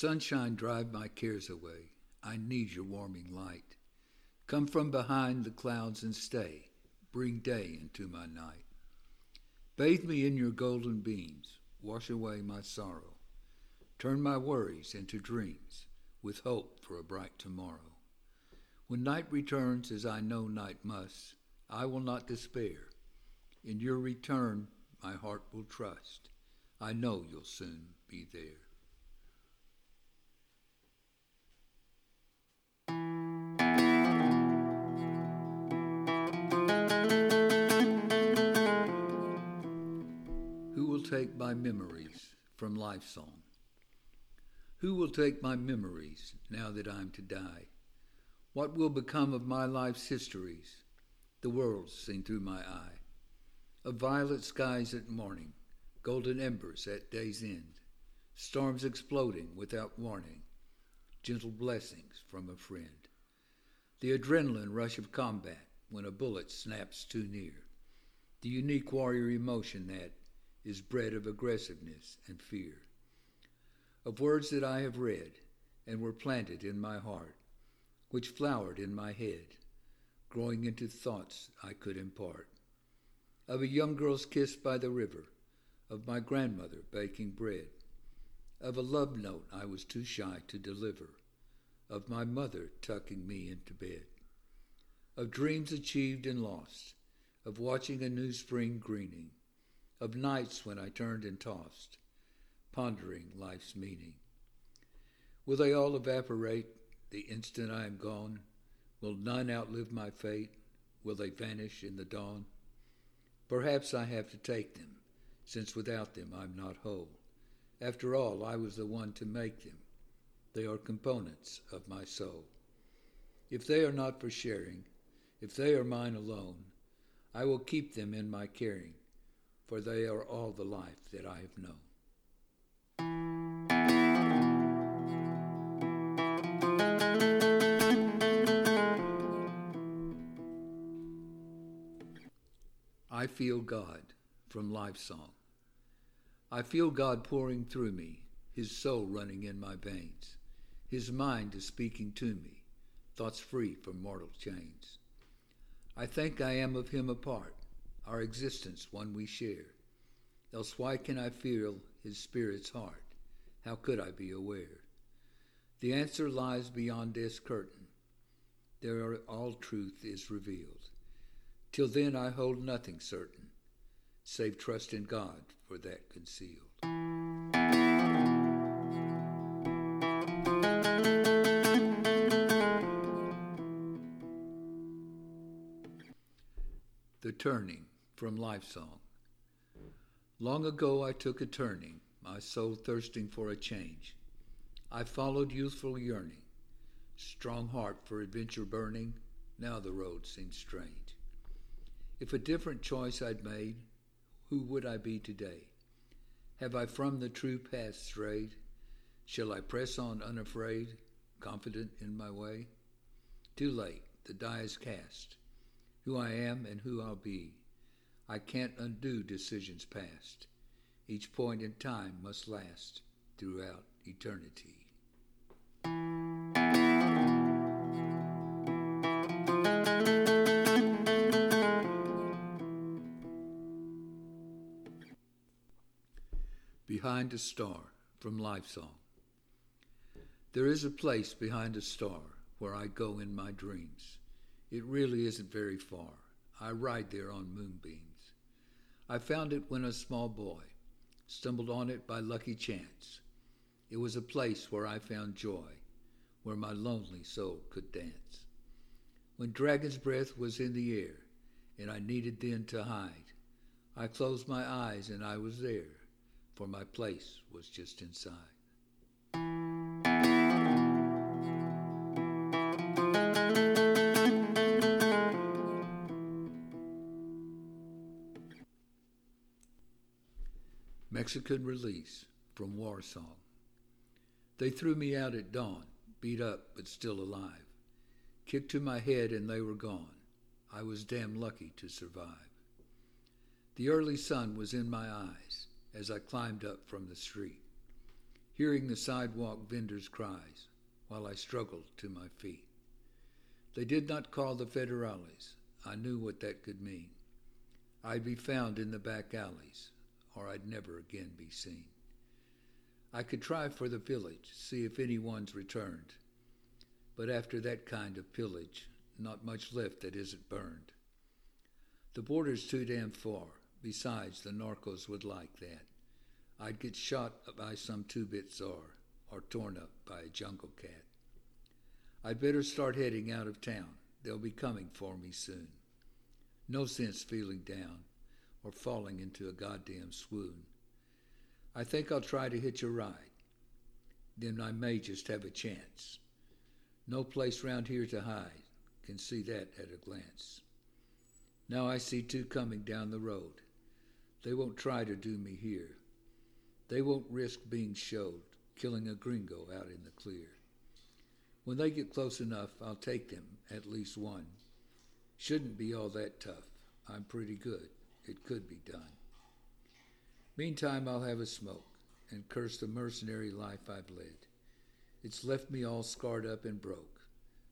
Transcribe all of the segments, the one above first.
Sunshine, drive my cares away. I need your warming light. Come from behind the clouds and stay. Bring day into my night. Bathe me in your golden beams. Wash away my sorrow. Turn my worries into dreams with hope for a bright tomorrow. When night returns, as I know night must, I will not despair. In your return, my heart will trust. I know you'll soon be there. Take my memories from Life Song? Who will take my memories now that I'm to die? What will become of my life's histories, the world seen through my eye? Of violet skies at morning, golden embers at day's end, storms exploding without warning, gentle blessings from a friend. The adrenaline rush of combat when a bullet snaps too near, the unique warrior emotion that, is bred of aggressiveness and fear. Of words that I have read and were planted in my heart, which flowered in my head, growing into thoughts I could impart. Of a young girl's kiss by the river, of my grandmother baking bread, of a love note I was too shy to deliver, of my mother tucking me into bed, of dreams achieved and lost, of watching a new spring greening, of nights when I turned and tossed, pondering life's meaning. Will they all evaporate the instant I am gone? Will none outlive my fate? Will they vanish in the dawn? Perhaps I have to take them, since without them I'm not whole. After all, I was the one to make them. They are components of my soul. If they are not for sharing, if they are mine alone, I will keep them in my caring for they are all the life that I have known. I feel God from Life Song. I feel God pouring through me, His soul running in my veins. His mind is speaking to me, thoughts free from mortal chains. I think I am of Him a part, our existence one we share. Else why can I feel his spirit's heart? How could I be aware? The answer lies beyond this curtain. There all truth is revealed. Till then I hold nothing certain, save trust in God for that concealed. The Turning from Life Song. Long ago I took a turning, my soul thirsting for a change. I followed youthful yearning, strong heart for adventure burning, now the road seems strange. If a different choice I'd made, who would I be today? Have I from the true path strayed? Shall I press on unafraid, confident in my way? Too late, the die is cast. Who I am and who I'll be. I can't undo decisions past. Each point in time must last throughout eternity. Behind a Star from Life Song. There is a place behind a star where I go in my dreams. It really isn't very far. I ride there on moonbeams. I found it when a small boy, stumbled on it by lucky chance. It was a place where I found joy, where my lonely soul could dance. When dragon's breath was in the air, and I needed then to hide, I closed my eyes and I was there for my place was just inside. Mexican release from War Song. They threw me out at dawn, beat up but still alive. Kicked to my head and they were gone. I was damn lucky to survive. The early sun was in my eyes as I climbed up from the street, hearing the sidewalk vendors' cries while I struggled to my feet. They did not call the federales. I knew what that could mean. I'd be found in the back alleys, or I'd never again be seen. I could try for the village, see if anyone's returned. But after that kind of pillage, not much left that isn't burned. The border's too damn far. Besides, the narcos would like that. I'd get shot by some two-bit czar or torn up by a jungle cat. I'd better start heading out of town. They'll be coming for me soon. No sense feeling down or falling into a goddamn swoon. I think I'll try to hitch a ride. Then I may just have a chance. No place round here to hide. Can see that at a glance. Now I see two coming down the road. They won't try to do me here. They won't risk being showed, killing a gringo out in the clear. When they get close enough, I'll take them, at least one. Shouldn't be all that tough. I'm pretty good. It could be done. Meantime, I'll have a smoke and curse the mercenary life I've led. It's left me all scarred up and broke.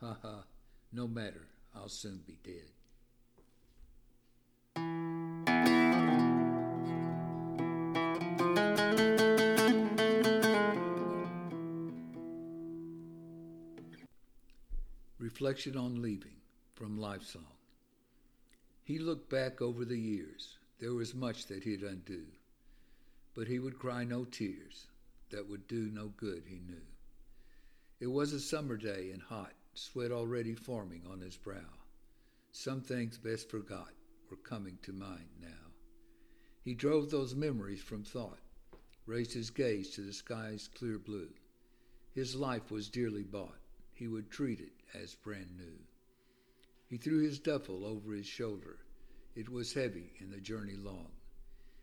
Ha ha, no matter, I'll soon be dead. Reflection on Leaving from Life Song. He looked back over the years. There was much that he'd undo. But he would cry no tears that would do no good, he knew. It was a summer day and hot, sweat already forming on his brow. Some things best forgot were coming to mind now. He drove those memories from thought, raised his gaze to the sky's clear blue. His life was dearly bought. He would treat it as brand new. He threw his duffel over his shoulder. It was heavy and the journey long.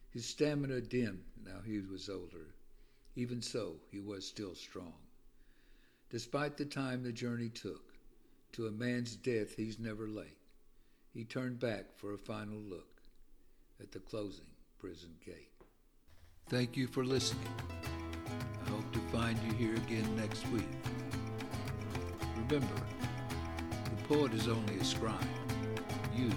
His stamina dimmed now he was older. Even so, he was still strong. Despite the time the journey took, to a man's death he's never late. He turned back for a final look at the closing prison gate. Thank you for listening. I hope to find you here again next week. Remember, poet is only a scribe. You